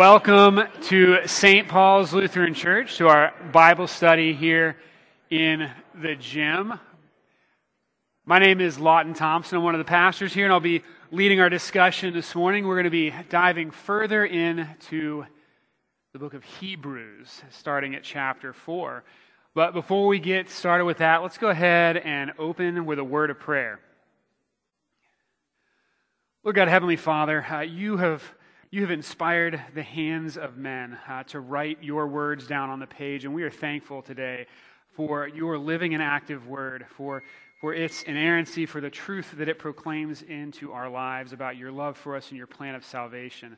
Welcome to St. Paul's Lutheran Church, to our Bible study here in the gym. My name is Lawton Thompson. I'm one of the pastors here, and I'll be leading our discussion this morning. We're going to be diving further into the book of Hebrews, starting at chapter 4. But before we get started with that, let's go ahead and open with a word of prayer. Lord God, Heavenly Father, uh, you have you have inspired the hands of men uh, to write your words down on the page, and we are thankful today for your living and active word, for, for its inerrancy, for the truth that it proclaims into our lives about your love for us and your plan of salvation.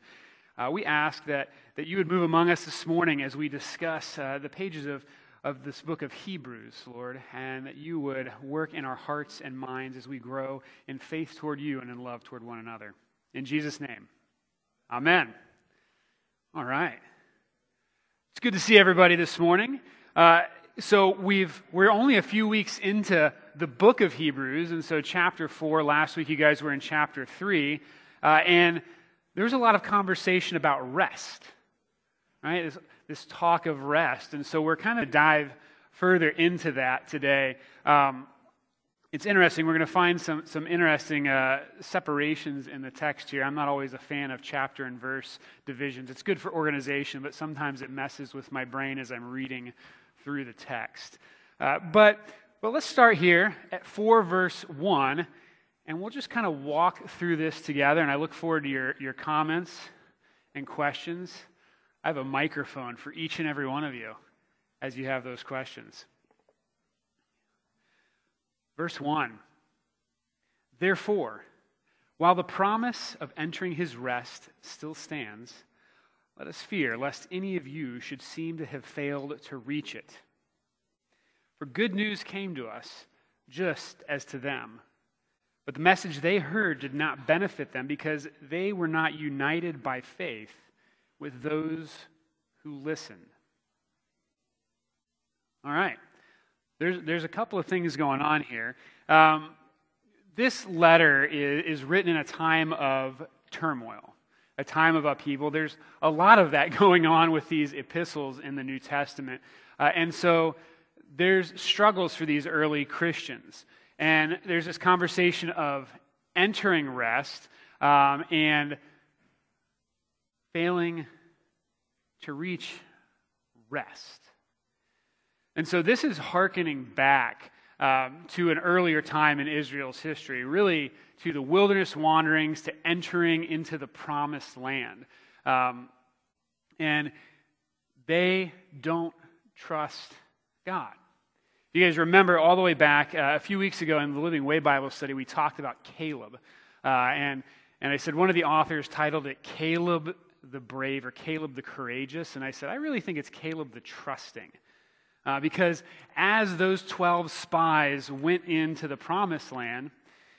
Uh, we ask that, that you would move among us this morning as we discuss uh, the pages of, of this book of Hebrews, Lord, and that you would work in our hearts and minds as we grow in faith toward you and in love toward one another. In Jesus' name. Amen. All right. It's good to see everybody this morning. Uh, so we've we're only a few weeks into the book of Hebrews, and so chapter four. Last week, you guys were in chapter three, uh, and there was a lot of conversation about rest, right? This, this talk of rest, and so we're kind of dive further into that today. Um, it's interesting. We're going to find some, some interesting uh, separations in the text here. I'm not always a fan of chapter and verse divisions. It's good for organization, but sometimes it messes with my brain as I'm reading through the text. Uh, but, but let's start here at 4 verse 1, and we'll just kind of walk through this together. And I look forward to your, your comments and questions. I have a microphone for each and every one of you as you have those questions. Verse 1 Therefore, while the promise of entering his rest still stands, let us fear lest any of you should seem to have failed to reach it. For good news came to us, just as to them. But the message they heard did not benefit them because they were not united by faith with those who listened. All right. There's, there's a couple of things going on here. Um, this letter is, is written in a time of turmoil, a time of upheaval. There's a lot of that going on with these epistles in the New Testament. Uh, and so there's struggles for these early Christians. And there's this conversation of entering rest um, and failing to reach rest. And so this is hearkening back um, to an earlier time in Israel's history, really to the wilderness wanderings, to entering into the promised land. Um, and they don't trust God. If You guys remember all the way back uh, a few weeks ago in the Living Way Bible study, we talked about Caleb. Uh, and, and I said one of the authors titled it Caleb the Brave or Caleb the Courageous. And I said, I really think it's Caleb the Trusting. Uh, because as those 12 spies went into the promised land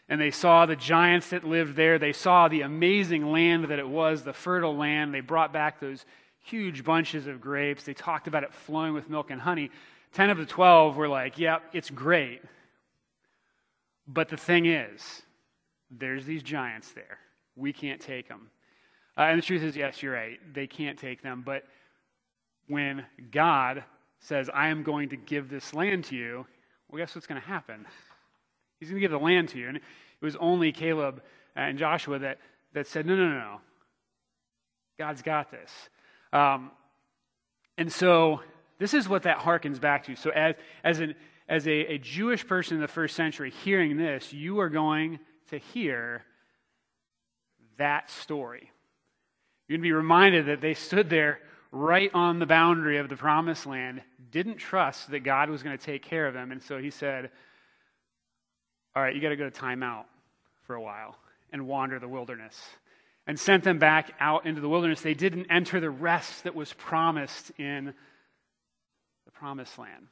and they saw the giants that lived there, they saw the amazing land that it was, the fertile land, they brought back those huge bunches of grapes. They talked about it flowing with milk and honey. 10 of the 12 were like, yep, yeah, it's great. But the thing is, there's these giants there. We can't take them. Uh, and the truth is, yes, you're right. They can't take them. But when God says, I am going to give this land to you, well, guess what's going to happen? He's going to give the land to you. And it was only Caleb and Joshua that, that said, no, no, no, no. God's got this. Um, and so this is what that harkens back to. So as, as, an, as a, a Jewish person in the first century hearing this, you are going to hear that story. You're going to be reminded that they stood there right on the boundary of the promised land, didn't trust that God was going to take care of them. And so he said, All right, you got to go to timeout for a while and wander the wilderness. And sent them back out into the wilderness. They didn't enter the rest that was promised in the promised land.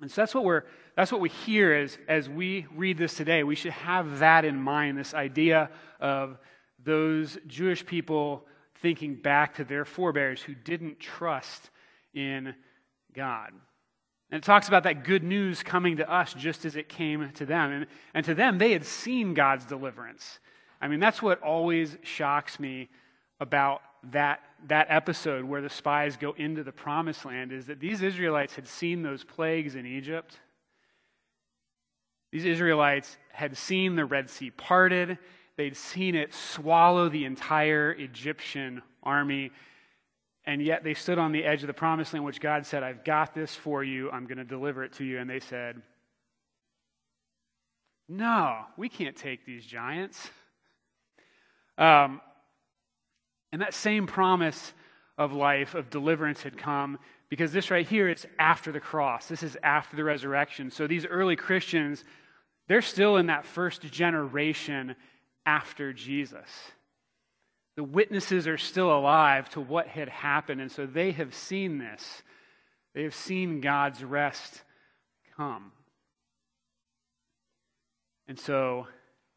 And so that's what we're that's what we hear as, as we read this today. We should have that in mind, this idea of those Jewish people thinking back to their forebears who didn't trust in God. And it talks about that good news coming to us just as it came to them. And, and to them, they had seen God's deliverance. I mean, that's what always shocks me about that, that episode where the spies go into the promised land is that these Israelites had seen those plagues in Egypt. These Israelites had seen the Red Sea parted, they'd seen it swallow the entire Egyptian army. And yet they stood on the edge of the promised land, which God said, I've got this for you. I'm going to deliver it to you. And they said, No, we can't take these giants. Um, and that same promise of life, of deliverance, had come because this right here is after the cross. This is after the resurrection. So these early Christians, they're still in that first generation after Jesus. The witnesses are still alive to what had happened, and so they have seen this. They have seen God's rest come. And so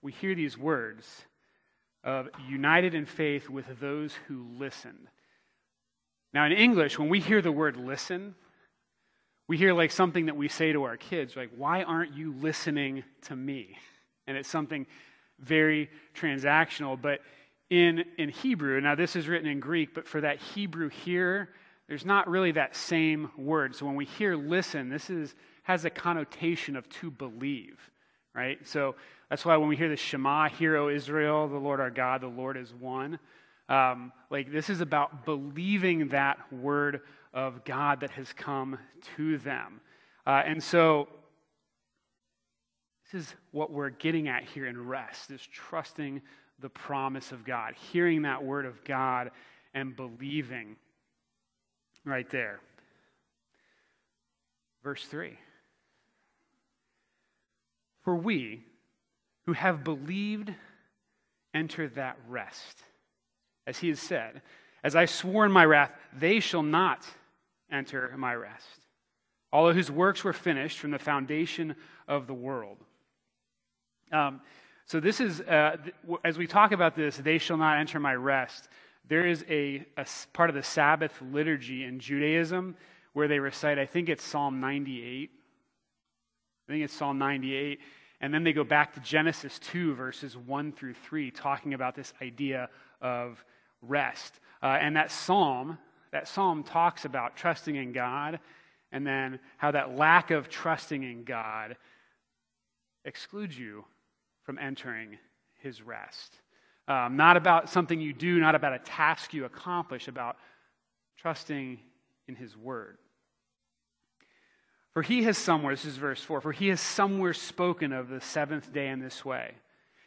we hear these words of united in faith with those who listened. Now, in English, when we hear the word listen, we hear like something that we say to our kids, like, why aren't you listening to me? And it's something very transactional. But in, in Hebrew, now this is written in Greek, but for that Hebrew here, there's not really that same word. So when we hear listen, this is, has a connotation of to believe, right? So that's why when we hear the Shema, Hear, O Israel, the Lord our God, the Lord is one. Um, like this is about believing that word of God that has come to them. Uh, and so this is what we're getting at here in rest, is trusting the promise of God, hearing that word of God and believing right there. Verse 3. For we, who have believed enter that rest. As he has said, As I swore in my wrath, they shall not enter my rest. All of whose works were finished from the foundation of the world. Um, so, this is, uh, as we talk about this, they shall not enter my rest, there is a, a part of the Sabbath liturgy in Judaism where they recite, I think it's Psalm 98. I think it's Psalm 98. And then they go back to Genesis 2, verses 1 through 3, talking about this idea of rest. Uh, and that psalm, that psalm talks about trusting in God and then how that lack of trusting in God excludes you from entering his rest. Um, not about something you do, not about a task you accomplish, about trusting in his word. For he has somewhere, this is verse 4, for he has somewhere spoken of the seventh day in this way.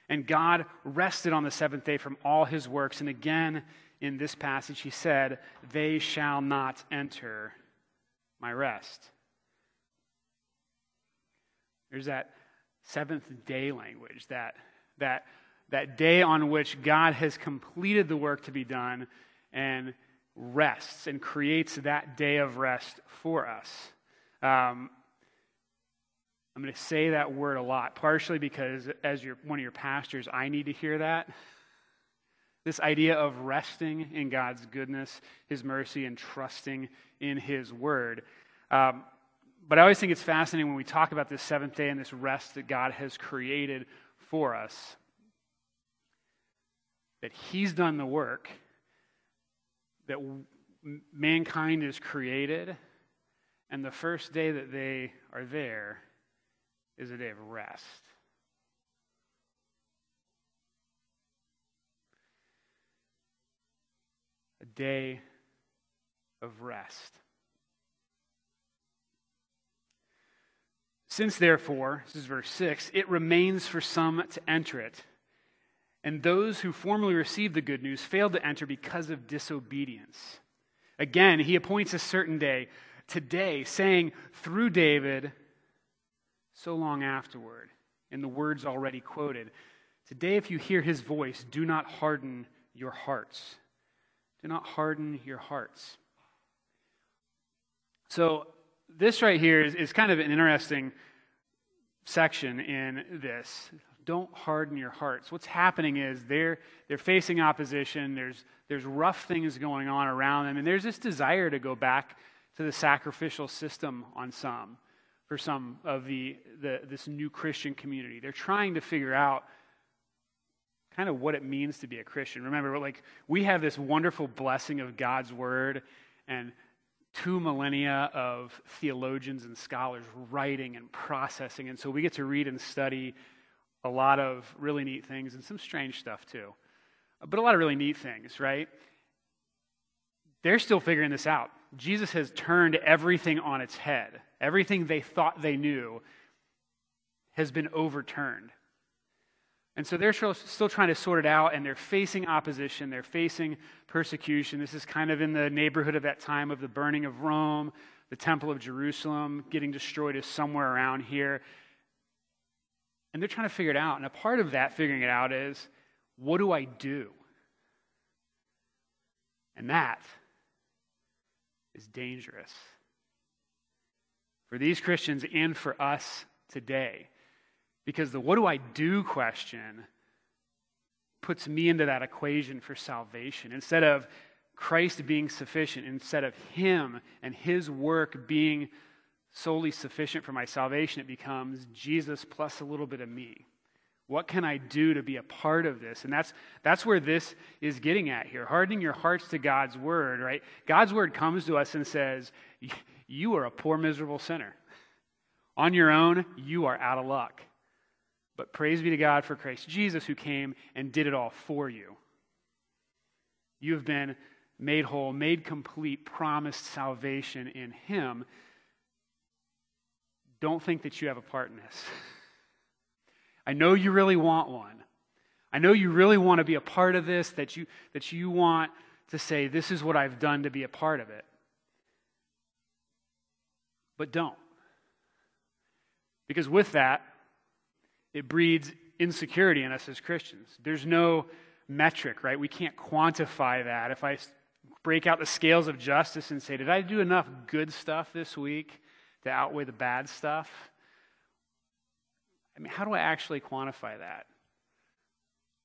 And God rested on the seventh day from all his works. And again, in this passage, he said, They shall not enter my rest. There's that seventh day language, that, that, that day on which God has completed the work to be done and rests and creates that day of rest for us. Um, I'm going to say that word a lot, partially because as your, one of your pastors, I need to hear that. This idea of resting in God's goodness, His mercy, and trusting in His word. Um, but I always think it's fascinating when we talk about this seventh day and this rest that God has created for us. That He's done the work, that mankind is created, and the first day that they are there is a day of rest. A day of rest. Since, therefore, this is verse 6, it remains for some to enter it. And those who formerly received the good news failed to enter because of disobedience. Again, he appoints a certain day today, saying through David, so long afterward, in the words already quoted, Today, if you hear his voice, do not harden your hearts. Do not harden your hearts. So, this right here is, is kind of an interesting section in this. Don't harden your hearts. What's happening is they're, they're facing opposition, there's, there's rough things going on around them, and there's this desire to go back to the sacrificial system on some, for some of the, the, this new Christian community. They're trying to figure out kind of what it means to be a Christian. Remember, like we have this wonderful blessing of God's word and two millennia of theologians and scholars writing and processing. And so we get to read and study a lot of really neat things and some strange stuff too. But a lot of really neat things, right? They're still figuring this out. Jesus has turned everything on its head. Everything they thought they knew has been overturned. And so they're still trying to sort it out, and they're facing opposition, they're facing persecution. This is kind of in the neighborhood of that time of the burning of Rome, the Temple of Jerusalem getting destroyed is somewhere around here. And they're trying to figure it out. And a part of that figuring it out is what do I do? And that is dangerous for these Christians and for us today. Because the what do I do question puts me into that equation for salvation. Instead of Christ being sufficient, instead of Him and His work being solely sufficient for my salvation, it becomes Jesus plus a little bit of me. What can I do to be a part of this? And that's, that's where this is getting at here. Hardening your hearts to God's word, right? God's word comes to us and says, You are a poor, miserable sinner. On your own, you are out of luck. But praise be to God for Christ Jesus who came and did it all for you. You have been made whole, made complete, promised salvation in Him. Don't think that you have a part in this. I know you really want one. I know you really want to be a part of this, that you, that you want to say, This is what I've done to be a part of it. But don't. Because with that, it breeds insecurity in us as Christians. There's no metric, right? We can't quantify that. If I break out the scales of justice and say, Did I do enough good stuff this week to outweigh the bad stuff? I mean, how do I actually quantify that?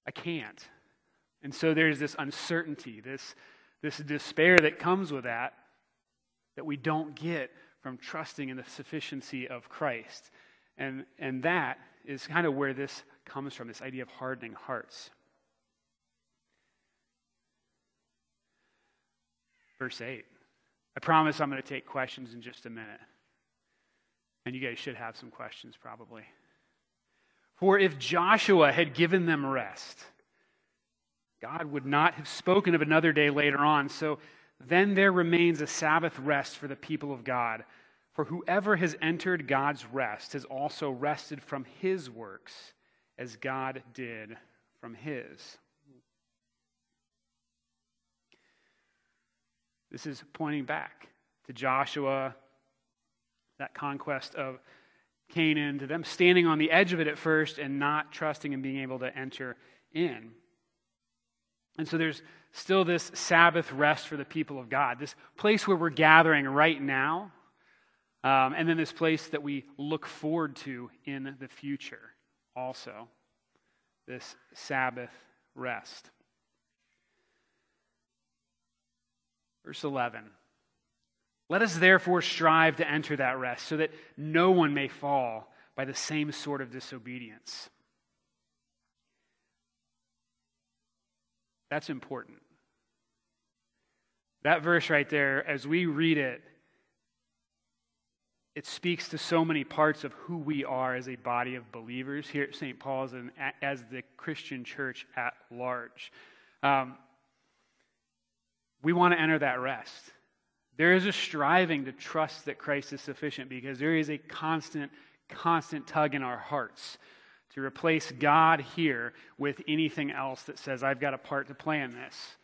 I can't. And so there's this uncertainty, this, this despair that comes with that, that we don't get from trusting in the sufficiency of Christ. And, and that is kind of where this comes from this idea of hardening hearts. Verse 8. I promise I'm going to take questions in just a minute. And you guys should have some questions probably. For if Joshua had given them rest, God would not have spoken of another day later on. So then there remains a Sabbath rest for the people of God. For whoever has entered God's rest has also rested from his works, as God did from his. This is pointing back to Joshua, that conquest of Canaan, to them standing on the edge of it at first and not trusting and being able to enter in. And so there's still this Sabbath rest for the people of God, this place where we're gathering right now um, and then this place that we look forward to in the future also this Sabbath rest. Verse 11. Let us therefore strive to enter that rest so that no one may fall by the same sort of disobedience. That's important. That verse right there, as we read it, it speaks to so many parts of who we are as a body of believers here at St. Paul's and as the Christian church at large. Um, we want to enter that rest. There is a striving to trust that Christ is sufficient because there is a constant, constant tug in our hearts to replace God here with anything else that says, I've got a part to play in this.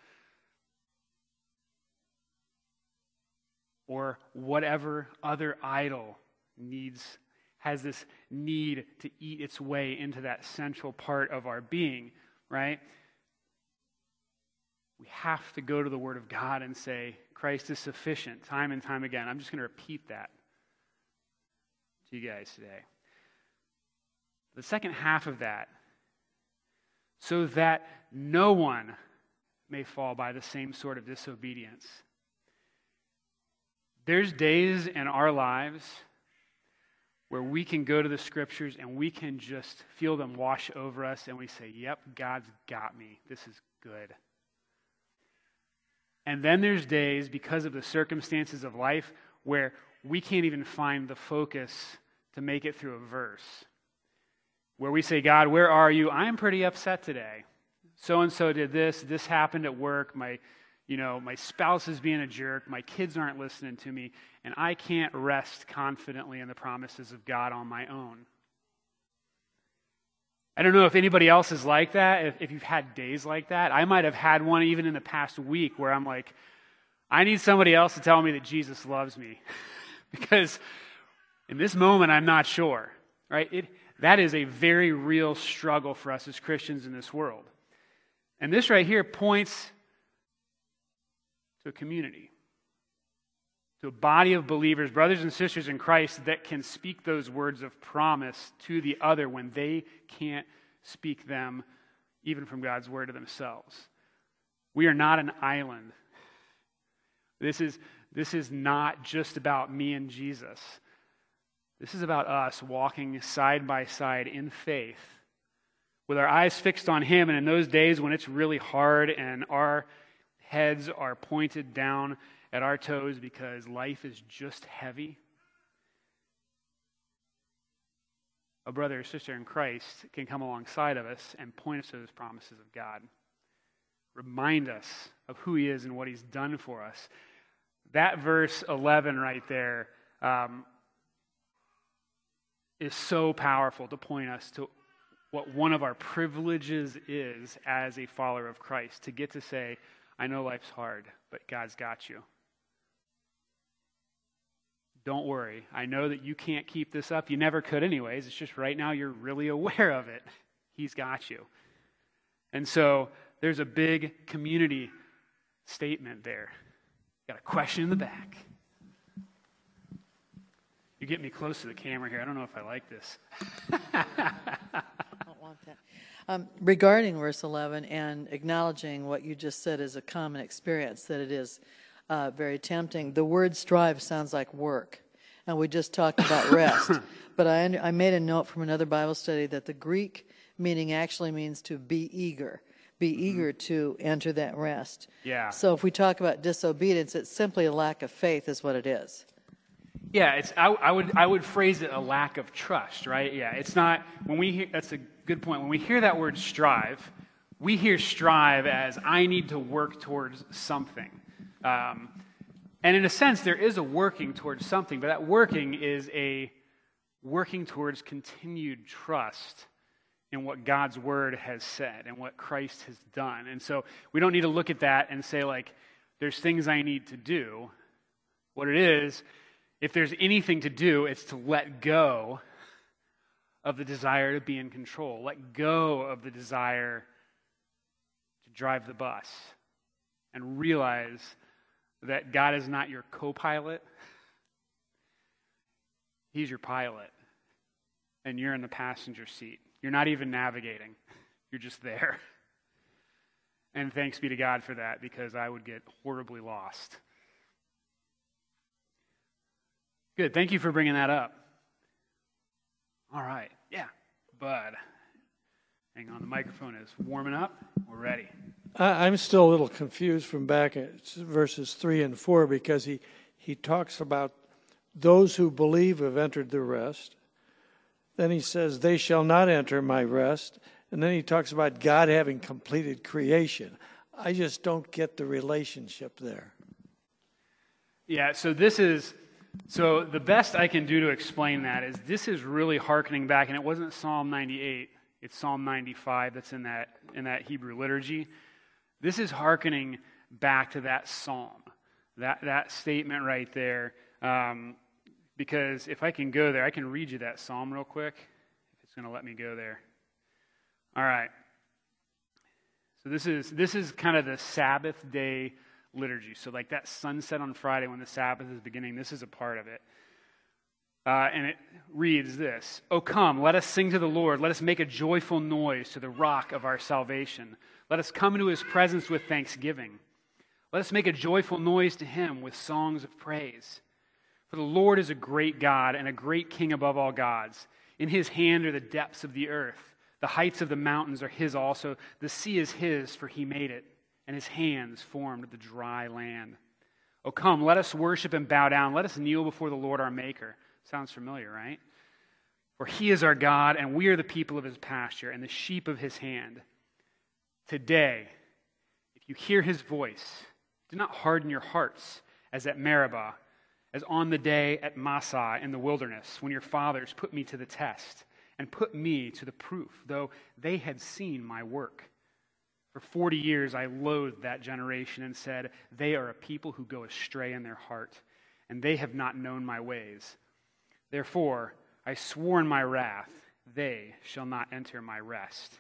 Or whatever other idol needs has this need to eat its way into that central part of our being, right? We have to go to the Word of God and say, Christ is sufficient time and time again. I'm just going to repeat that to you guys today. The second half of that, so that no one may fall by the same sort of disobedience. There's days in our lives where we can go to the scriptures and we can just feel them wash over us and we say, Yep, God's got me. This is good. And then there's days, because of the circumstances of life, where we can't even find the focus to make it through a verse. Where we say, God, where are you? I'm pretty upset today. So and so did this. This happened at work. My, you know, my spouse is being a jerk. My kids aren't listening to me. And I can't rest confidently in the promises of God on my own. I don't know if anybody else is like that, if, if you've had days like that. I might have had one even in the past week where I'm like, I need somebody else to tell me that Jesus loves me. because in this moment, I'm not sure. Right? It, that is a very real struggle for us as Christians in this world. And this right here points to a community, to a body of believers, brothers and sisters in Christ, that can speak those words of promise to the other when they can't speak them even from God's word to themselves. We are not an island. This is, this is not just about me and Jesus. This is about us walking side by side in faith with our eyes fixed on Him. And in those days when it's really hard and our heads are pointed down at our toes because life is just heavy, a brother or sister in Christ can come alongside of us and point us to those promises of God. Remind us of who He is and what He's done for us. That verse 11 right there um, is so powerful to point us to what one of our privileges is as a follower of Christ to get to say, I know life's hard, but God's got you. Don't worry. I know that you can't keep this up. You never could, anyways. It's just right now you're really aware of it. He's got you. And so there's a big community statement there. Got a question in the back. You get me close to the camera here. I don't know if I like this. Um, regarding verse 11 and acknowledging what you just said is a common experience, that it is uh, very tempting, the word strive sounds like work. And we just talked about rest. but I, I made a note from another Bible study that the Greek meaning actually means to be eager, be mm-hmm. eager to enter that rest. Yeah. So if we talk about disobedience, it's simply a lack of faith, is what it is. Yeah, it's, I, I, would, I would phrase it a lack of trust, right? Yeah, it's not, when we hear, that's a good point. When we hear that word strive, we hear strive as I need to work towards something. Um, and in a sense, there is a working towards something, but that working is a working towards continued trust in what God's word has said and what Christ has done. And so we don't need to look at that and say, like, there's things I need to do. What it is, if there's anything to do, it's to let go of the desire to be in control. Let go of the desire to drive the bus and realize that God is not your co pilot, He's your pilot. And you're in the passenger seat. You're not even navigating, you're just there. And thanks be to God for that because I would get horribly lost. Good. Thank you for bringing that up. All right. Yeah. Bud. Hang on. The microphone is warming up. We're ready. I'm still a little confused from back at verses 3 and 4 because he, he talks about those who believe have entered the rest. Then he says, They shall not enter my rest. And then he talks about God having completed creation. I just don't get the relationship there. Yeah, so this is so, the best I can do to explain that is this is really harkening back, and it wasn't Psalm 98, it's Psalm 95 that's in that, in that Hebrew liturgy. This is harkening back to that psalm, that, that statement right there. Um, because if I can go there, I can read you that psalm real quick, if it's going to let me go there. All right. So, this is, this is kind of the Sabbath day liturgy. So, like that sunset on Friday when the Sabbath is beginning, this is a part of it. Uh, and it reads this Oh, come, let us sing to the Lord. Let us make a joyful noise to the rock of our salvation. Let us come into his presence with thanksgiving. Let us make a joyful noise to him with songs of praise. For the Lord is a great God and a great king above all gods. In his hand are the depths of the earth. The heights of the mountains are his also. The sea is his, for he made it, and his hands formed the dry land. Oh, come, let us worship and bow down. Let us kneel before the Lord our Maker. Sounds familiar, right? For he is our God, and we are the people of his pasture and the sheep of his hand. Today, if you hear his voice, do not harden your hearts as at Meribah, as on the day at Massah in the wilderness, when your fathers put me to the test and put me to the proof, though they had seen my work. For 40 years I loathed that generation and said, They are a people who go astray in their heart, and they have not known my ways. Therefore, I swore in my wrath, they shall not enter my rest.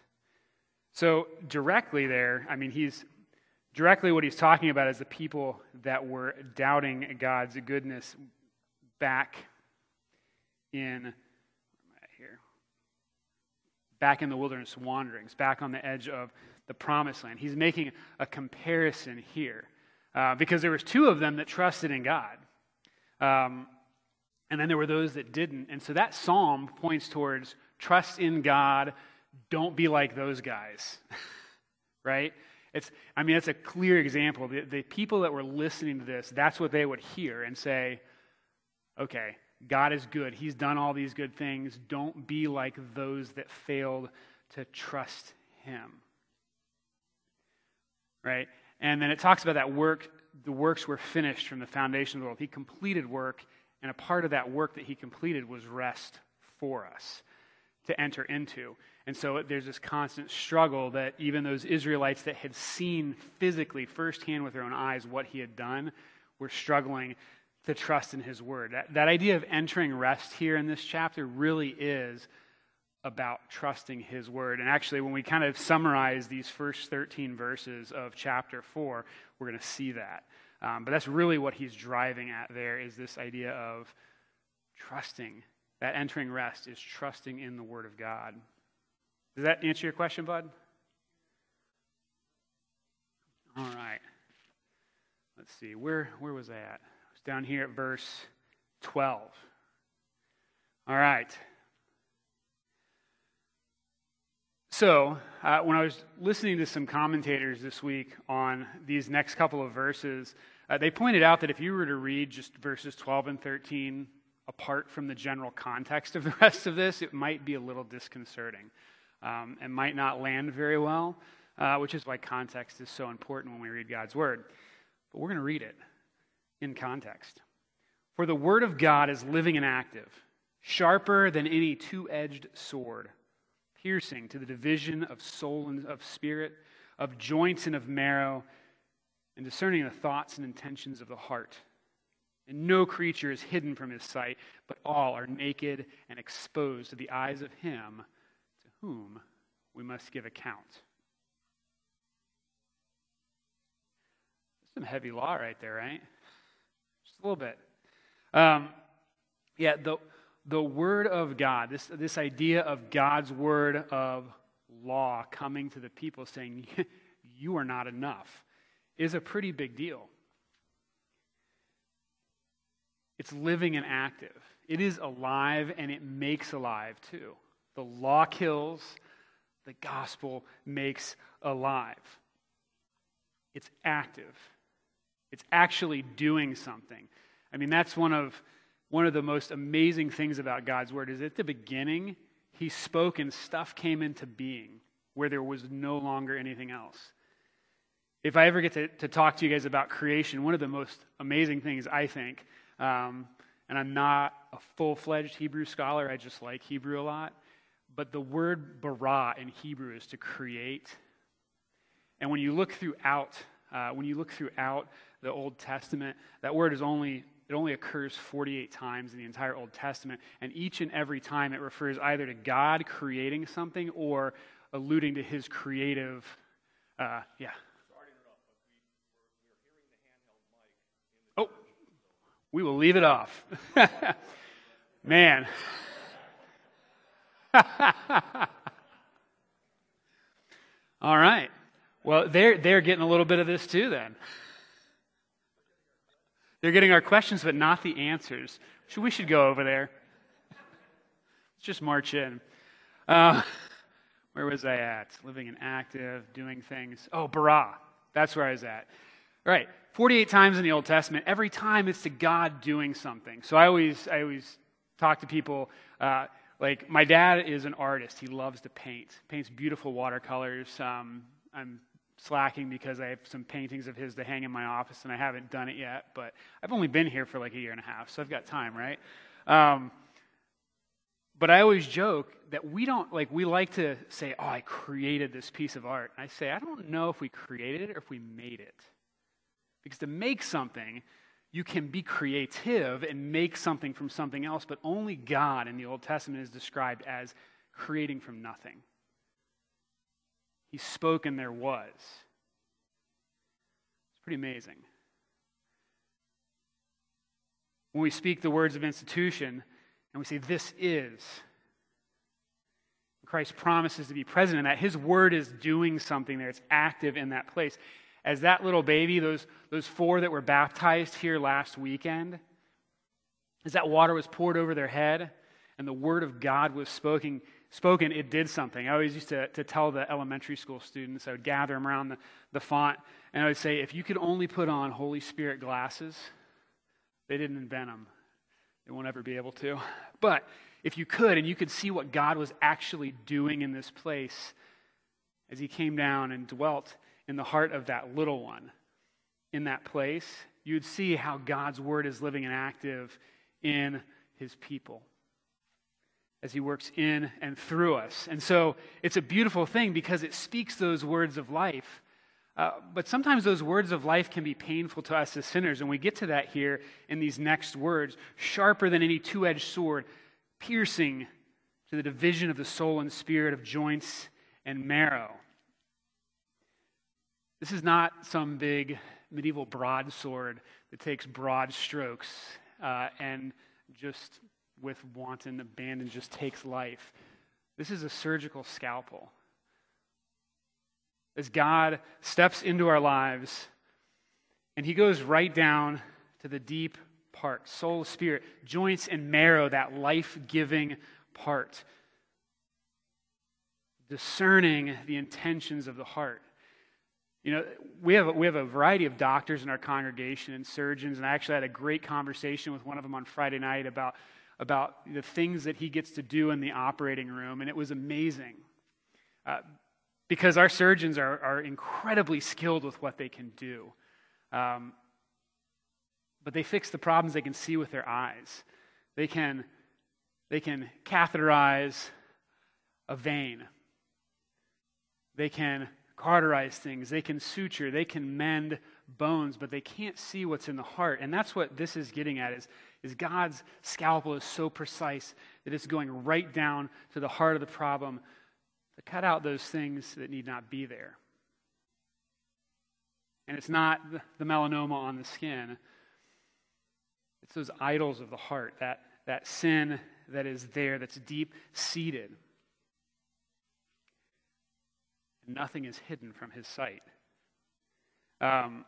So, directly there, I mean, he's directly what he's talking about is the people that were doubting God's goodness back in here back in the wilderness wanderings back on the edge of the promised land he's making a comparison here uh, because there was two of them that trusted in god um, and then there were those that didn't. And so that psalm points towards trust in God, don't be like those guys, right? It's, I mean, it's a clear example. The, the people that were listening to this, that's what they would hear and say, okay, God is good. He's done all these good things. Don't be like those that failed to trust Him. Right? And then it talks about that work, the works were finished from the foundation of the world. He completed work and a part of that work that he completed was rest for us to enter into. And so there's this constant struggle that even those Israelites that had seen physically, firsthand with their own eyes, what he had done, were struggling to trust in his word. That, that idea of entering rest here in this chapter really is about trusting his word. And actually, when we kind of summarize these first 13 verses of chapter 4, we're going to see that. Um, but that's really what he's driving at there is this idea of trusting. That entering rest is trusting in the Word of God. Does that answer your question, bud? All right. Let's see. Where, where was I at? Was down here at verse 12. All right. So, uh, when I was listening to some commentators this week on these next couple of verses, uh, they pointed out that if you were to read just verses 12 and 13 apart from the general context of the rest of this, it might be a little disconcerting. Um, and might not land very well, uh, which is why context is so important when we read God's word. But we're going to read it in context. For the word of God is living and active, sharper than any two edged sword, piercing to the division of soul and of spirit, of joints and of marrow and discerning the thoughts and intentions of the heart. And no creature is hidden from his sight, but all are naked and exposed to the eyes of him to whom we must give account. Some heavy law right there, right? Just a little bit. Um, yeah, the, the Word of God, this, this idea of God's Word of law coming to the people saying, You are not enough is a pretty big deal. It's living and active. It is alive and it makes alive too. The law kills, the gospel makes alive. It's active. It's actually doing something. I mean, that's one of one of the most amazing things about God's word is at the beginning, he spoke and stuff came into being where there was no longer anything else. If I ever get to, to talk to you guys about creation, one of the most amazing things, I think, um, and I'm not a full fledged Hebrew scholar, I just like Hebrew a lot, but the word bara in Hebrew is to create. And when you look throughout, uh, when you look throughout the Old Testament, that word is only it only occurs 48 times in the entire Old Testament, and each and every time it refers either to God creating something or alluding to His creative. Uh, yeah. Oh, we will leave it off. Man. All right. Well, they're, they're getting a little bit of this too, then. They're getting our questions, but not the answers. So we should go over there. Let's just march in. Uh, where was I at? Living and active, doing things. Oh, bara. That's where I was at. All right. 48 times in the Old Testament. Every time it's to God doing something. So I always, I always talk to people. Uh, like my dad is an artist. He loves to paint. Paints beautiful watercolors. Um, I'm slacking because I have some paintings of his to hang in my office, and I haven't done it yet. But I've only been here for like a year and a half, so I've got time, right? Um, but I always joke that we don't like we like to say, "Oh, I created this piece of art." I say, I don't know if we created it or if we made it, because to make something, you can be creative and make something from something else, but only God in the Old Testament is described as creating from nothing. He spoke and there was. It's pretty amazing. When we speak the words of institution and we say, This is, Christ promises to be present in that. His word is doing something there, it's active in that place. As that little baby, those, those four that were baptized here last weekend, as that water was poured over their head and the word of God was spoken, spoken, it did something. I always used to, to tell the elementary school students, I would gather them around the, the font, and I would say, if you could only put on Holy Spirit glasses, they didn't invent them. They won't ever be able to. But if you could, and you could see what God was actually doing in this place as He came down and dwelt in the heart of that little one in that place, you'd see how God's word is living and active in His people as he works in and through us. And so it's a beautiful thing because it speaks those words of life. Uh, but sometimes those words of life can be painful to us as sinners. And we get to that here in these next words sharper than any two edged sword, piercing to the division of the soul and spirit, of joints and marrow. This is not some big medieval broadsword that takes broad strokes uh, and just with wanton abandon just takes life. This is a surgical scalpel. As God steps into our lives and he goes right down to the deep part soul, spirit, joints, and marrow, that life giving part, discerning the intentions of the heart. You know, we have, we have a variety of doctors in our congregation and surgeons, and I actually had a great conversation with one of them on Friday night about about the things that he gets to do in the operating room, and it was amazing. Uh, because our surgeons are, are incredibly skilled with what they can do. Um, but they fix the problems they can see with their eyes. They can, they can catheterize a vein, they can cauterize things, they can suture, they can mend bones, but they can't see what's in the heart. And that's what this is getting at is, is God's scalpel is so precise that it's going right down to the heart of the problem to cut out those things that need not be there. And it's not the melanoma on the skin. It's those idols of the heart, that, that sin that is there, that's deep seated. And nothing is hidden from his sight. Um,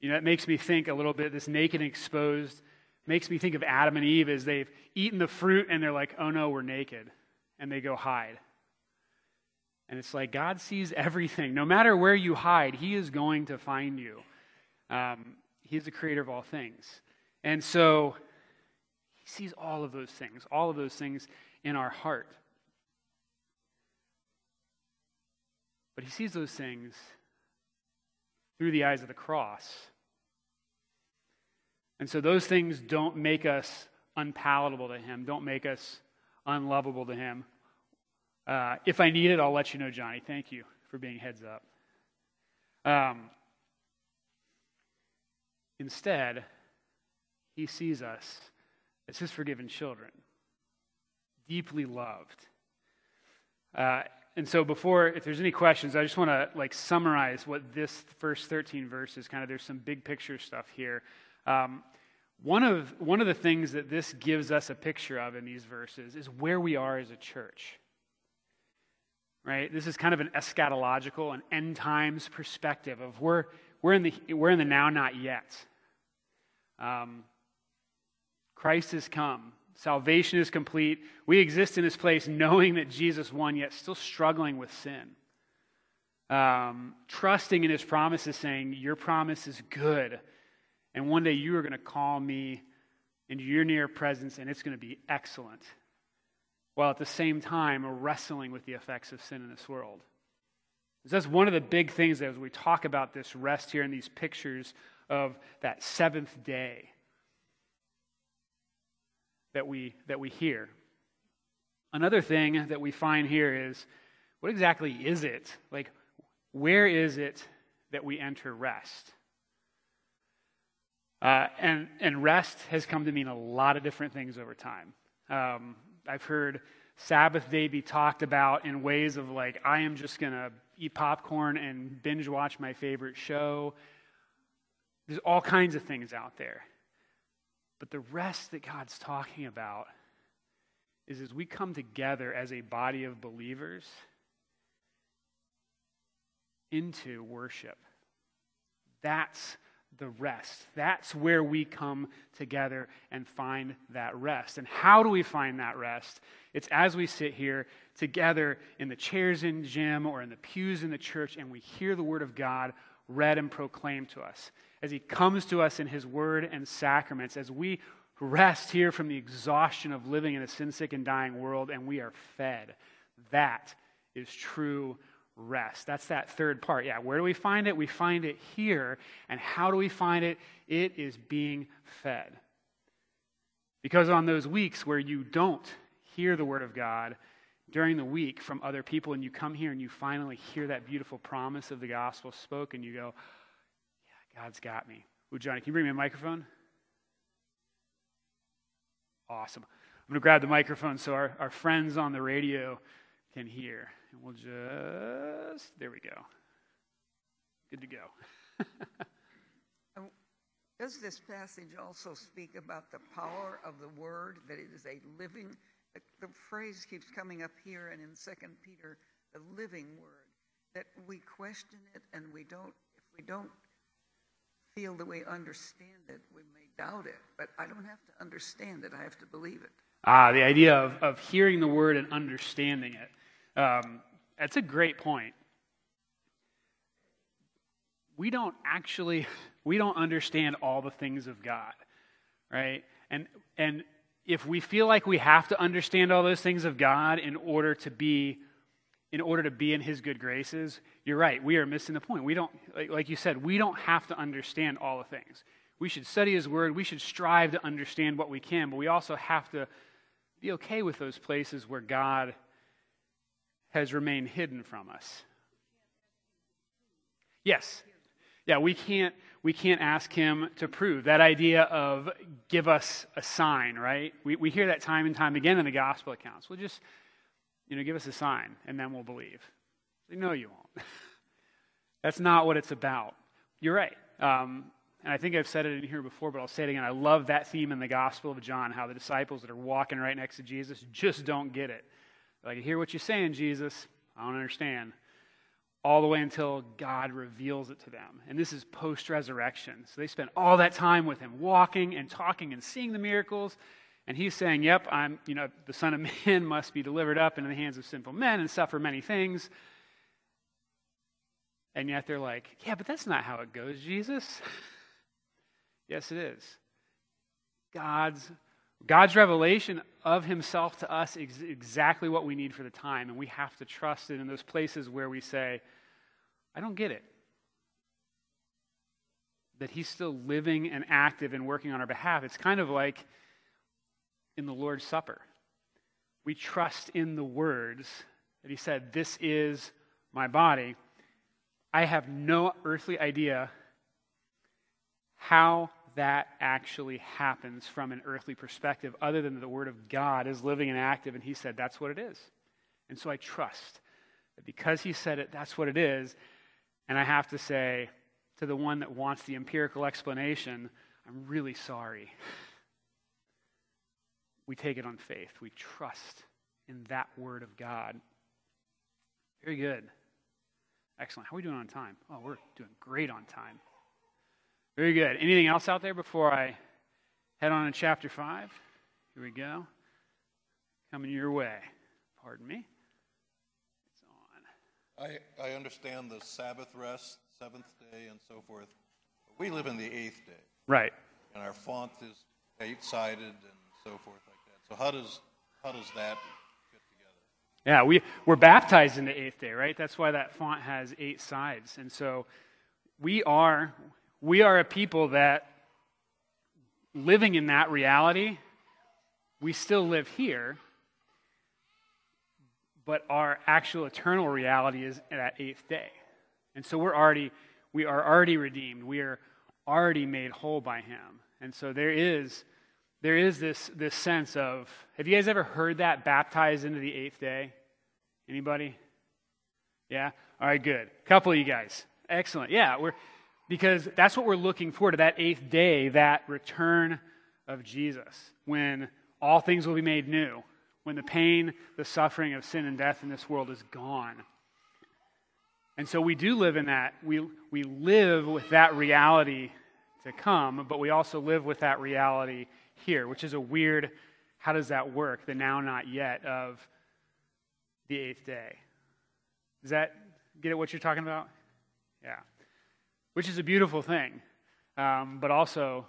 you know, it makes me think a little bit, this naked and exposed makes me think of Adam and Eve as they've eaten the fruit and they're like, oh no, we're naked. And they go hide. And it's like God sees everything. No matter where you hide, He is going to find you. Um, the creator of all things. And so He sees all of those things, all of those things in our heart. But He sees those things through the eyes of the cross. And so those things don't make us unpalatable to Him, don't make us unlovable to Him. Uh, if I need it, I'll let you know, Johnny. Thank you for being heads up. Um, instead, He sees us as His forgiven children, deeply loved. Uh, and so before if there's any questions i just want to like summarize what this first 13 verses kind of there's some big picture stuff here um, one of one of the things that this gives us a picture of in these verses is where we are as a church right this is kind of an eschatological and end times perspective of we're, we're in the we're in the now not yet Um, Christ has come. Salvation is complete. We exist in this place knowing that Jesus won, yet still struggling with sin. Um, trusting in his promises, saying, Your promise is good. And one day you are going to call me into your near presence, and it's going to be excellent. While at the same time, wrestling with the effects of sin in this world. That's one of the big things that as we talk about this rest here in these pictures of that seventh day that we, that we hear. Another thing that we find here is what exactly is it? Like, where is it that we enter rest? Uh, and, and rest has come to mean a lot of different things over time. Um, I've heard Sabbath day be talked about in ways of like, I am just going to eat popcorn and binge watch my favorite show. There's all kinds of things out there. But the rest that God's talking about is as we come together as a body of believers into worship. That's the rest. That's where we come together and find that rest. And how do we find that rest? It's as we sit here together in the chairs in gym or in the pews in the church and we hear the word of God read and proclaimed to us. As he comes to us in his word and sacraments, as we rest here from the exhaustion of living in a sin sick and dying world and we are fed. That is true rest. That's that third part. Yeah, where do we find it? We find it here. And how do we find it? It is being fed. Because on those weeks where you don't hear the word of God during the week from other people, and you come here and you finally hear that beautiful promise of the gospel spoken, you go, Yeah, God's got me. Ooh, Johnny, can you bring me a microphone? Awesome. I'm going to grab the microphone so our, our friends on the radio can hear. And we'll just, there we go. Good to go. Does this passage also speak about the power of the word, that it is a living, the phrase keeps coming up here and in Second Peter, the living word, that we question it and we don't, if we don't feel that we understand it, we may doubt it. But I don't have to understand it, I have to believe it. Ah, the idea of, of hearing the word and understanding it. Um, that's a great point. We don't actually we don't understand all the things of God, right? And and if we feel like we have to understand all those things of God in order to be in order to be in his good graces, you're right. We are missing the point. We don't like, like you said, we don't have to understand all the things. We should study his word. We should strive to understand what we can, but we also have to be okay with those places where God has remained hidden from us. Yes. Yeah, we can't we can't ask him to prove. That idea of give us a sign, right? We we hear that time and time again in the gospel accounts. Well just you know, give us a sign and then we'll believe. No, you won't. That's not what it's about. You're right. Um, and I think I've said it in here before, but I'll say it again. I love that theme in the Gospel of John, how the disciples that are walking right next to Jesus just don't get it. Like, I hear what you're saying, Jesus. I don't understand. All the way until God reveals it to them. And this is post resurrection. So they spent all that time with him, walking and talking and seeing the miracles. And he's saying, Yep, I'm, you know, the Son of Man must be delivered up into the hands of sinful men and suffer many things. And yet they're like, Yeah, but that's not how it goes, Jesus. yes, it is. God's God's revelation of himself to us is exactly what we need for the time, and we have to trust it in those places where we say, I don't get it. That he's still living and active and working on our behalf. It's kind of like in the Lord's Supper. We trust in the words that he said, This is my body. I have no earthly idea how that actually happens from an earthly perspective, other than the Word of God is living and active, and He said that's what it is. And so I trust that because He said it, that's what it is. And I have to say to the one that wants the empirical explanation, I'm really sorry. We take it on faith, we trust in that Word of God. Very good. Excellent. How are we doing on time? Oh, we're doing great on time. Very good. Anything else out there before I head on to chapter 5. Here we go. Coming your way. Pardon me. It's on. I, I understand the Sabbath rest, seventh day, and so forth. We live in the eighth day, Right. and our font is eight-sided and so forth like that. So how does how does that fit together? Yeah, we, we're baptized in the eighth day, right? That's why that font has eight sides. And so we are, we are a people that living in that reality, we still live here, but our actual eternal reality is that eighth day. And so we're already, we are already redeemed. We are already made whole by him. And so there is, there is this, this sense of, have you guys ever heard that baptized into the eighth day? Anybody? Yeah? All right, good. A couple of you guys. Excellent. Yeah, we're, because that's what we're looking for to that eighth day, that return of Jesus, when all things will be made new, when the pain, the suffering of sin and death in this world is gone. And so we do live in that. We, we live with that reality to come, but we also live with that reality here, which is a weird, how does that work? The now, not yet of the eighth day. Does that get at what you're talking about? Yeah. Which is a beautiful thing, um, but also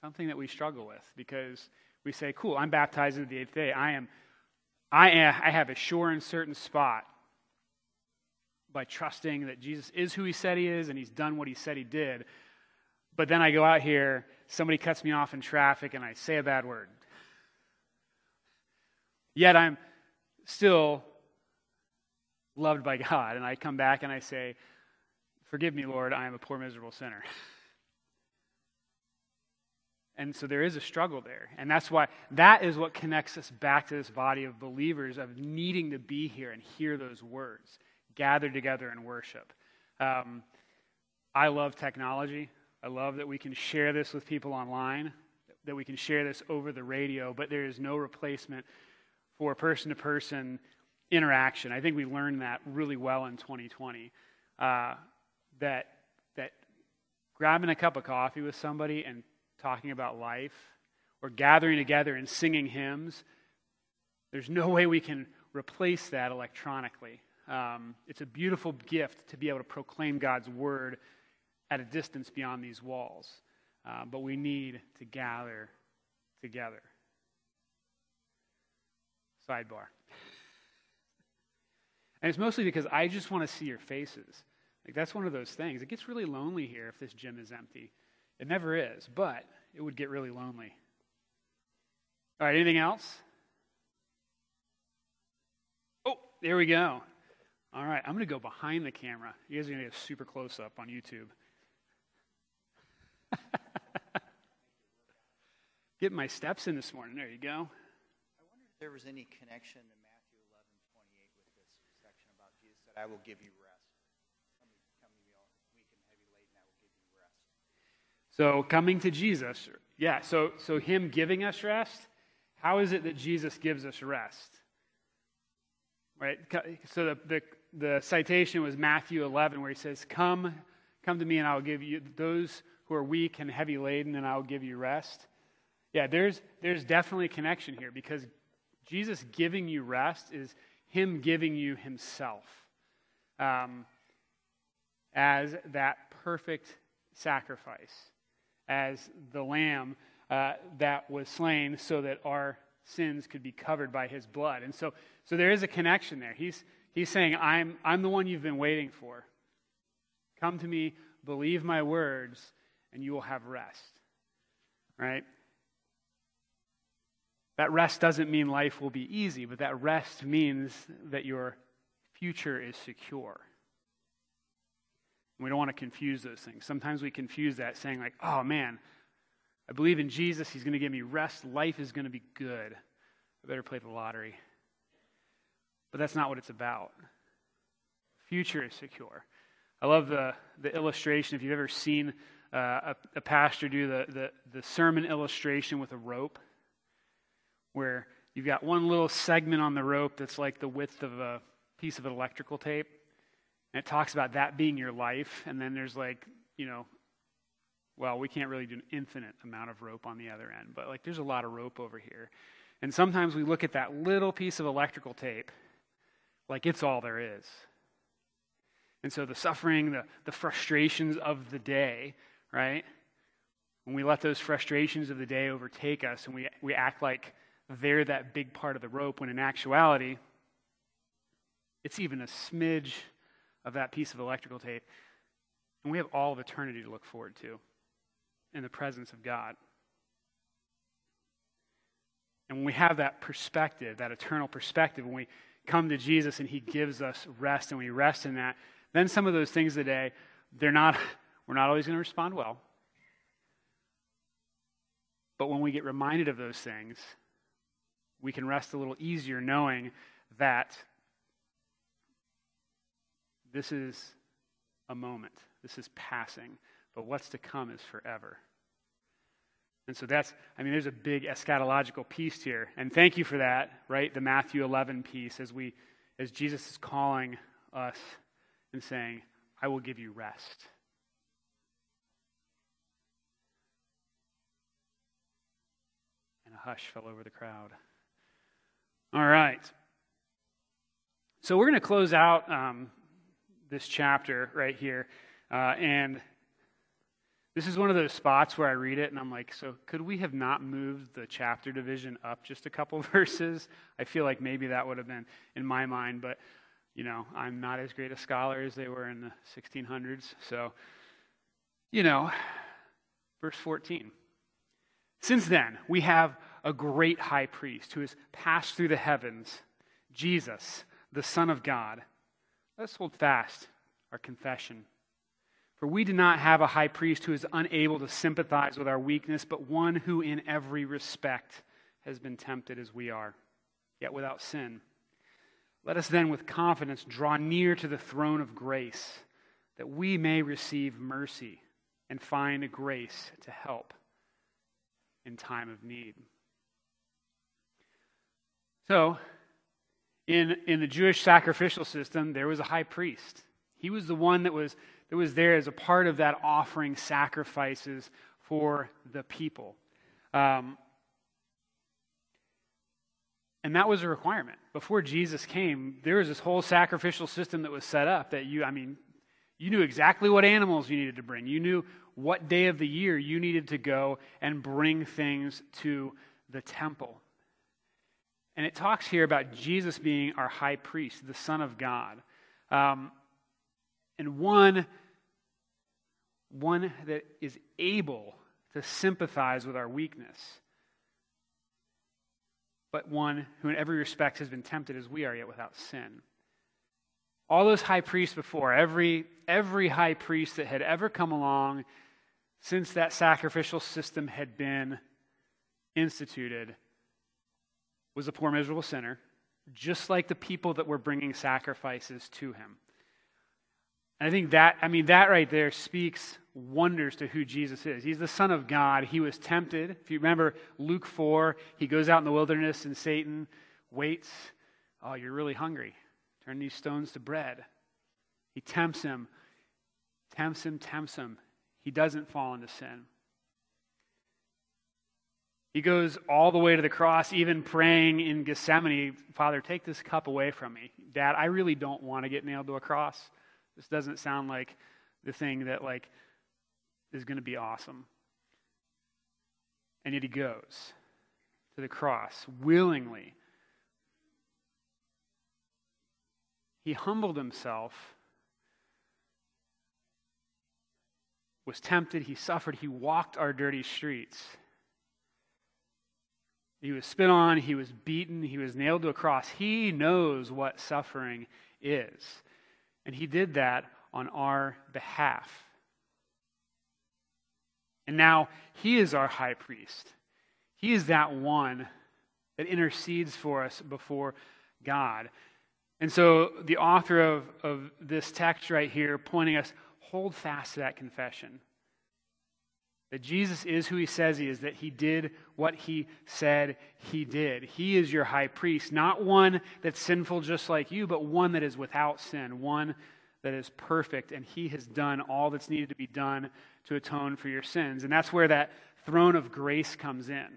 something that we struggle with because we say, cool, I'm baptized into the eighth day. I am, I am, I have a sure and certain spot by trusting that Jesus is who he said he is and he's done what he said he did. But then I go out here, somebody cuts me off in traffic, and I say a bad word. Yet I'm still loved by God, and I come back and I say, Forgive me, Lord, I am a poor, miserable sinner. And so there is a struggle there. And that's why that is what connects us back to this body of believers of needing to be here and hear those words, gather together and worship. Um, I love technology. I love that we can share this with people online, that we can share this over the radio, but there is no replacement for person to person interaction. I think we learned that really well in 2020. Uh, that, that grabbing a cup of coffee with somebody and talking about life or gathering together and singing hymns, there's no way we can replace that electronically. Um, it's a beautiful gift to be able to proclaim God's word at a distance beyond these walls. Uh, but we need to gather together. Sidebar. And it's mostly because I just want to see your faces. Like, that's one of those things. It gets really lonely here if this gym is empty. It never is, but it would get really lonely. All right, anything else? Oh, there we go. All right, I'm going to go behind the camera. You guys are going to get a super close up on YouTube. get my steps in this morning. There you go. I wonder if there was any connection to Matthew 11, 28 with this section about Jesus said, I will give you rest. So coming to Jesus, yeah, so so him giving us rest, how is it that Jesus gives us rest? Right? So the, the, the citation was Matthew 11 where he says, "Come, come to me and I will give you those who are weak and heavy laden and I will give you rest." Yeah, there's there's definitely a connection here because Jesus giving you rest is him giving you himself. Um, as that perfect sacrifice as the lamb uh, that was slain so that our sins could be covered by his blood. And so, so there is a connection there. He's, he's saying, I'm, I'm the one you've been waiting for. Come to me, believe my words, and you will have rest. Right? That rest doesn't mean life will be easy, but that rest means that your future is secure. We don't want to confuse those things. Sometimes we confuse that saying, like, oh man, I believe in Jesus. He's going to give me rest. Life is going to be good. I better play the lottery. But that's not what it's about. Future is secure. I love the, the illustration. If you've ever seen uh, a, a pastor do the, the, the sermon illustration with a rope, where you've got one little segment on the rope that's like the width of a piece of electrical tape. And it talks about that being your life. And then there's like, you know, well, we can't really do an infinite amount of rope on the other end, but like there's a lot of rope over here. And sometimes we look at that little piece of electrical tape like it's all there is. And so the suffering, the, the frustrations of the day, right? When we let those frustrations of the day overtake us and we, we act like they're that big part of the rope, when in actuality, it's even a smidge of that piece of electrical tape. And we have all of eternity to look forward to in the presence of God. And when we have that perspective, that eternal perspective, when we come to Jesus and he gives us rest and we rest in that, then some of those things today, they're not, we're not always going to respond well. But when we get reminded of those things, we can rest a little easier knowing that this is a moment, this is passing, but what's to come is forever. And so that's, I mean, there's a big eschatological piece here. And thank you for that, right? The Matthew 11 piece as we, as Jesus is calling us and saying, I will give you rest. And a hush fell over the crowd. All right. So we're going to close out um, this chapter right here. Uh, and this is one of those spots where I read it and I'm like, so could we have not moved the chapter division up just a couple verses? I feel like maybe that would have been in my mind, but you know, I'm not as great a scholar as they were in the 1600s. So, you know, verse 14. Since then, we have a great high priest who has passed through the heavens, Jesus, the Son of God. Let's hold fast our confession. For we do not have a high priest who is unable to sympathize with our weakness, but one who in every respect has been tempted as we are, yet without sin. Let us then with confidence draw near to the throne of grace, that we may receive mercy and find grace to help in time of need. So, in, in the Jewish sacrificial system, there was a high priest. He was the one that was, that was there as a part of that offering sacrifices for the people. Um, and that was a requirement. Before Jesus came, there was this whole sacrificial system that was set up that you, I mean, you knew exactly what animals you needed to bring. You knew what day of the year you needed to go and bring things to the temple. And it talks here about Jesus being our high priest, the Son of God. Um, and one, one that is able to sympathize with our weakness, but one who in every respect has been tempted as we are, yet without sin. All those high priests before, every, every high priest that had ever come along since that sacrificial system had been instituted, was a poor, miserable sinner, just like the people that were bringing sacrifices to him. And I think that, I mean, that right there speaks wonders to who Jesus is. He's the Son of God. He was tempted. If you remember Luke 4, he goes out in the wilderness and Satan waits. Oh, you're really hungry. Turn these stones to bread. He tempts him, tempts him, tempts him. He doesn't fall into sin. He goes all the way to the cross, even praying in Gethsemane, Father, take this cup away from me. Dad, I really don't want to get nailed to a cross. This doesn't sound like the thing that like is going to be awesome. And yet he goes to the cross willingly. He humbled himself, was tempted, he suffered, he walked our dirty streets. He was spit on, he was beaten, he was nailed to a cross. He knows what suffering is. And he did that on our behalf. And now he is our high priest. He is that one that intercedes for us before God. And so the author of, of this text right here pointing us, hold fast to that confession. That Jesus is who he says he is, that he did what he said he did. He is your high priest, not one that's sinful just like you, but one that is without sin, one that is perfect, and he has done all that's needed to be done to atone for your sins. And that's where that throne of grace comes in.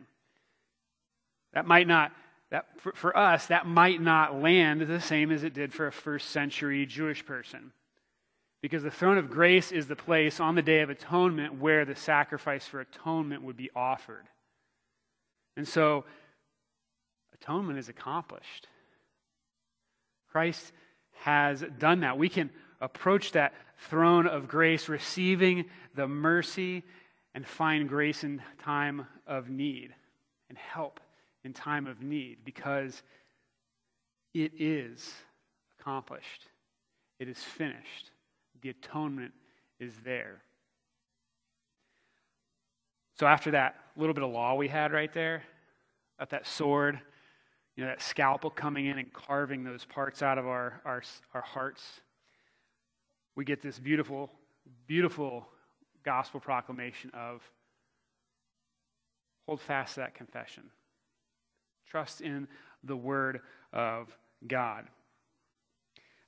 That might not, that for, for us, that might not land the same as it did for a first century Jewish person. Because the throne of grace is the place on the Day of Atonement where the sacrifice for atonement would be offered. And so, atonement is accomplished. Christ has done that. We can approach that throne of grace, receiving the mercy and find grace in time of need and help in time of need because it is accomplished. It is finished. The atonement is there. So, after that little bit of law we had right there, at that sword, you know, that scalpel coming in and carving those parts out of our, our, our hearts, we get this beautiful, beautiful gospel proclamation of hold fast to that confession. Trust in the word of God.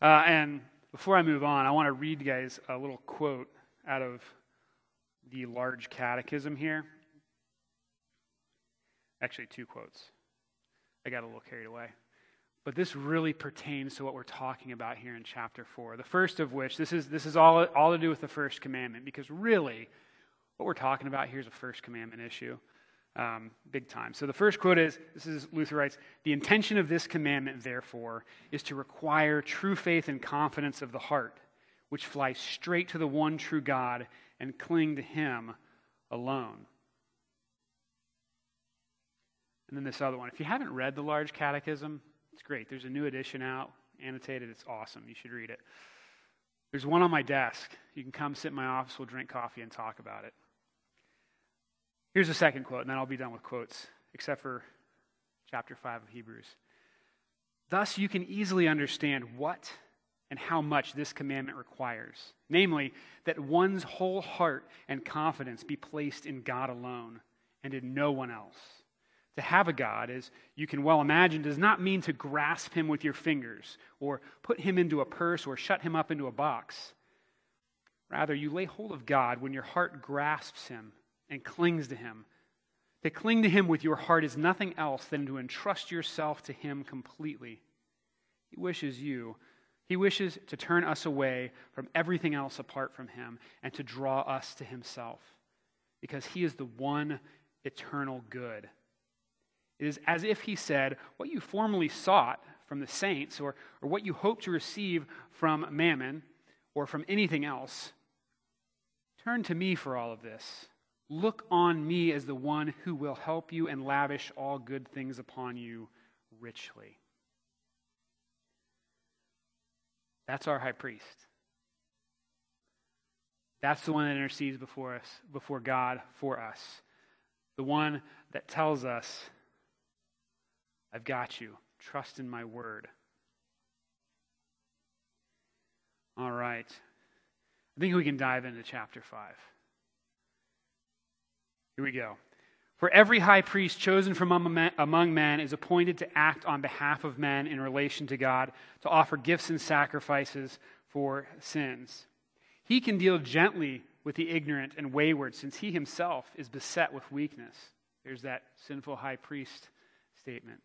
Uh, and before I move on, I want to read you guys a little quote out of the large catechism here. Actually, two quotes. I got a little carried away. But this really pertains to what we're talking about here in chapter 4. The first of which, this is, this is all, all to do with the first commandment, because really, what we're talking about here is a first commandment issue, um, big time. So the first quote is this is Luther writes, The intention of this commandment, therefore, is to require true faith and confidence of the heart, which flies straight to the one true God and cling to him alone. And then this other one. If you haven't read the large catechism, it's great. There's a new edition out, annotated. It's awesome. You should read it. There's one on my desk. You can come sit in my office, we'll drink coffee and talk about it. Here's the second quote, and then I'll be done with quotes, except for chapter 5 of Hebrews. Thus, you can easily understand what and how much this commandment requires namely, that one's whole heart and confidence be placed in God alone and in no one else. To have a God, as you can well imagine, does not mean to grasp him with your fingers or put him into a purse or shut him up into a box. Rather, you lay hold of God when your heart grasps him and clings to him. To cling to him with your heart is nothing else than to entrust yourself to him completely. He wishes you, he wishes to turn us away from everything else apart from him and to draw us to himself because he is the one eternal good. It is as if he said, What you formerly sought from the saints, or, or what you hope to receive from mammon, or from anything else, turn to me for all of this. Look on me as the one who will help you and lavish all good things upon you richly. That's our high priest. That's the one that intercedes before us, before God for us. The one that tells us I've got you. Trust in my word. All right. I think we can dive into chapter 5. Here we go. For every high priest chosen from among men is appointed to act on behalf of men in relation to God, to offer gifts and sacrifices for sins. He can deal gently with the ignorant and wayward, since he himself is beset with weakness. There's that sinful high priest statement.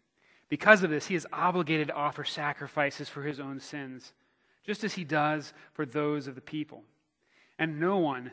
Because of this, he is obligated to offer sacrifices for his own sins, just as he does for those of the people. And no one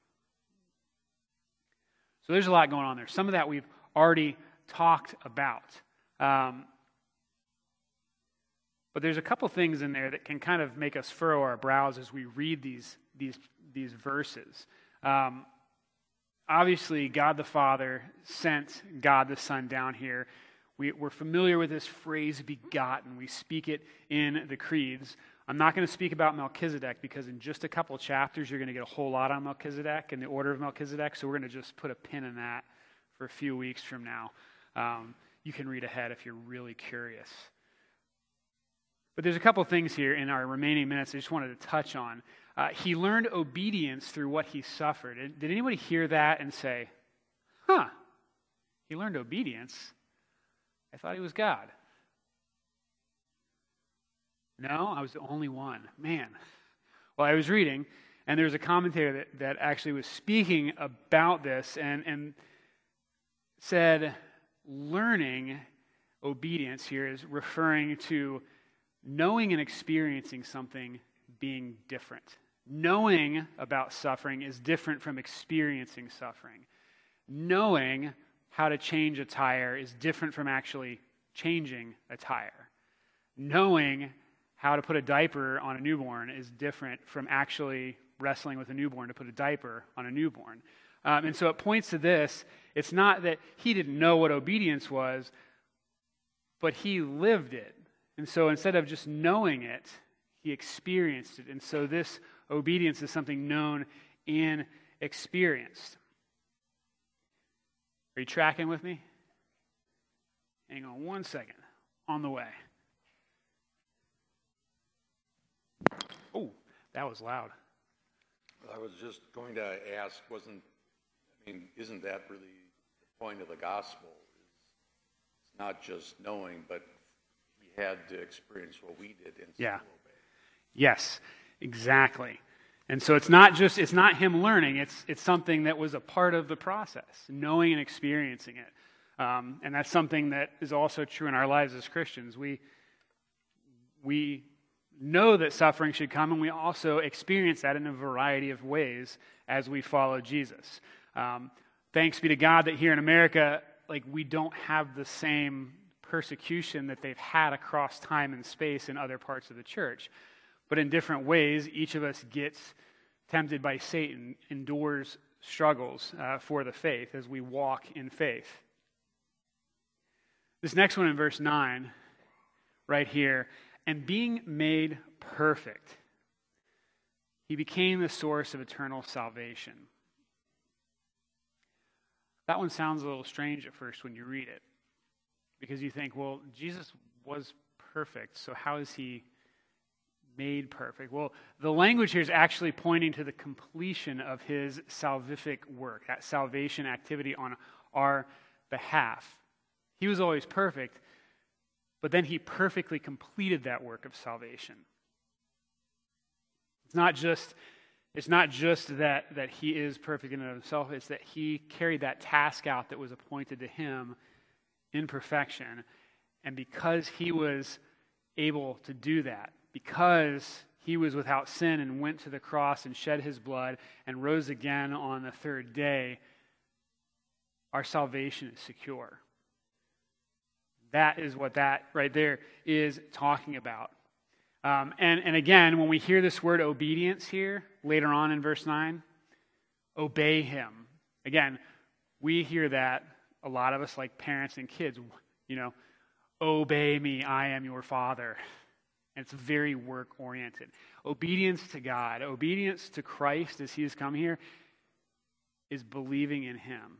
So there's a lot going on there. Some of that we've already talked about. Um, But there's a couple things in there that can kind of make us furrow our brows as we read these, these, these verses. Um, obviously, God the Father sent God the Son down here. We, we're familiar with this phrase begotten. We speak it in the creeds. I'm not going to speak about Melchizedek because in just a couple chapters you're going to get a whole lot on Melchizedek and the order of Melchizedek. So we're going to just put a pin in that for a few weeks from now. Um, you can read ahead if you're really curious. But there's a couple things here in our remaining minutes I just wanted to touch on. Uh, he learned obedience through what he suffered. Did anybody hear that and say, huh, he learned obedience? I thought he was God. No, I was the only one. Man. Well, I was reading, and there was a commentator that, that actually was speaking about this and, and said, learning obedience here is referring to knowing and experiencing something being different. Knowing about suffering is different from experiencing suffering. Knowing how to change a tire is different from actually changing a tire. Knowing how to put a diaper on a newborn is different from actually wrestling with a newborn to put a diaper on a newborn. Um, and so it points to this. It's not that he didn't know what obedience was, but he lived it. And so instead of just knowing it, he experienced it. And so this obedience is something known and experienced. Are you tracking with me? Hang on one second. On the way. That was loud. I was just going to ask, wasn't, I mean, isn't that really the point of the gospel? It's not just knowing, but he had to experience what we did and yeah. Yes, exactly. And so it's not just it's not him learning. It's it's something that was a part of the process, knowing and experiencing it. Um, and that's something that is also true in our lives as Christians. We we know that suffering should come, and we also experience that in a variety of ways as we follow Jesus. Um, thanks be to God that here in America, like we don't have the same persecution that they've had across time and space in other parts of the church. But in different ways, each of us gets tempted by Satan, endures struggles uh, for the faith as we walk in faith. This next one in verse 9, right here, and being made perfect, he became the source of eternal salvation. That one sounds a little strange at first when you read it, because you think, well, Jesus was perfect, so how is he made perfect? Well, the language here is actually pointing to the completion of his salvific work, that salvation activity on our behalf. He was always perfect, but then he perfectly completed that work of salvation. It's not just, it's not just that, that he is perfect in and of himself, it's that he carried that task out that was appointed to him in perfection. And because he was able to do that, because he was without sin and went to the cross and shed his blood and rose again on the third day, our salvation is secure. That is what that right there is talking about. Um, and, and again, when we hear this word obedience here, later on in verse 9, obey him. Again, we hear that, a lot of us, like parents and kids, you know, obey me, I am your father. And it's very work oriented. Obedience to God, obedience to Christ as he has come here, is believing in him.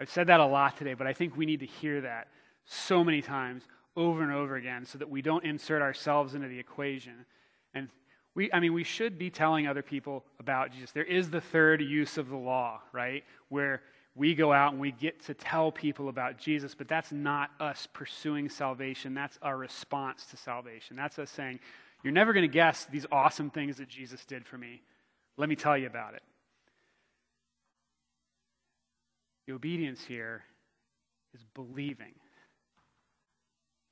I've said that a lot today, but I think we need to hear that so many times over and over again so that we don't insert ourselves into the equation. And we, I mean, we should be telling other people about Jesus. There is the third use of the law, right? Where we go out and we get to tell people about Jesus, but that's not us pursuing salvation. That's our response to salvation. That's us saying, You're never going to guess these awesome things that Jesus did for me. Let me tell you about it. The obedience here is believing.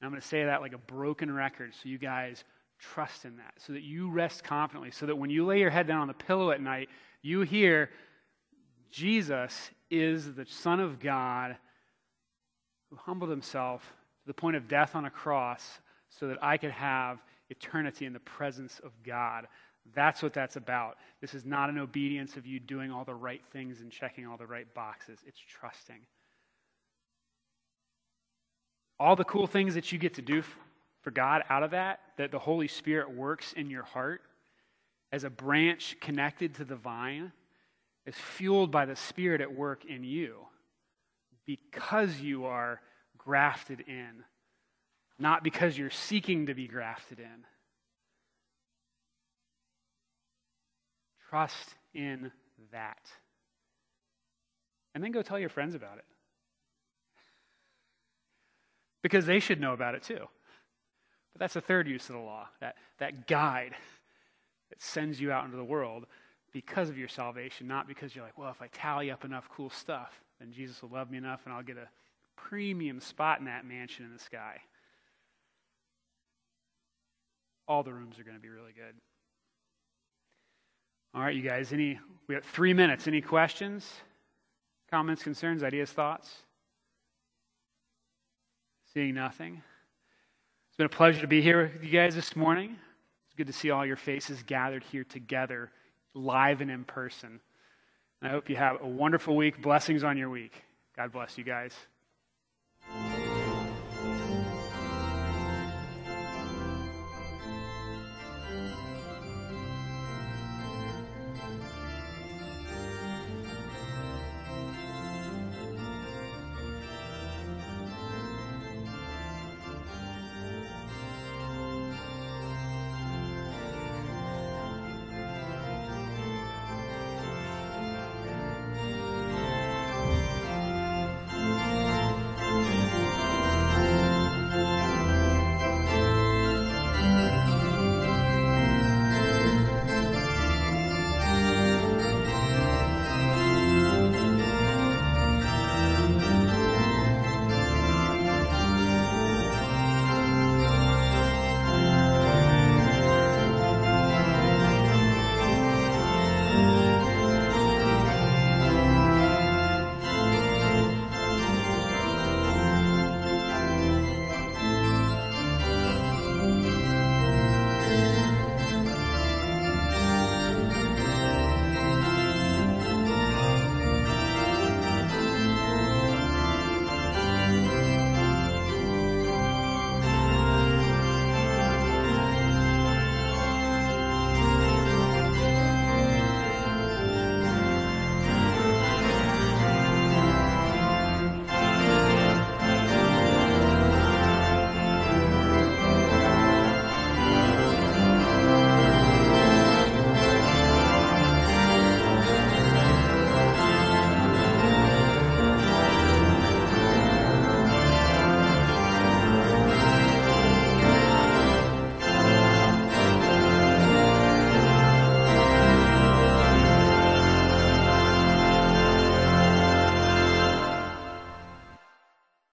And I'm going to say that like a broken record so you guys trust in that, so that you rest confidently, so that when you lay your head down on the pillow at night, you hear Jesus is the Son of God who humbled himself to the point of death on a cross so that I could have eternity in the presence of God. That's what that's about. This is not an obedience of you doing all the right things and checking all the right boxes. It's trusting. All the cool things that you get to do for God out of that, that the Holy Spirit works in your heart as a branch connected to the vine, is fueled by the Spirit at work in you because you are grafted in, not because you're seeking to be grafted in. Trust in that. And then go tell your friends about it. Because they should know about it too. But that's the third use of the law that, that guide that sends you out into the world because of your salvation, not because you're like, well, if I tally up enough cool stuff, then Jesus will love me enough and I'll get a premium spot in that mansion in the sky. All the rooms are going to be really good. All right, you guys, any we have 3 minutes. Any questions? Comments, concerns, ideas, thoughts? Seeing nothing. It's been a pleasure to be here with you guys this morning. It's good to see all your faces gathered here together, live and in person. And I hope you have a wonderful week. Blessings on your week. God bless you guys.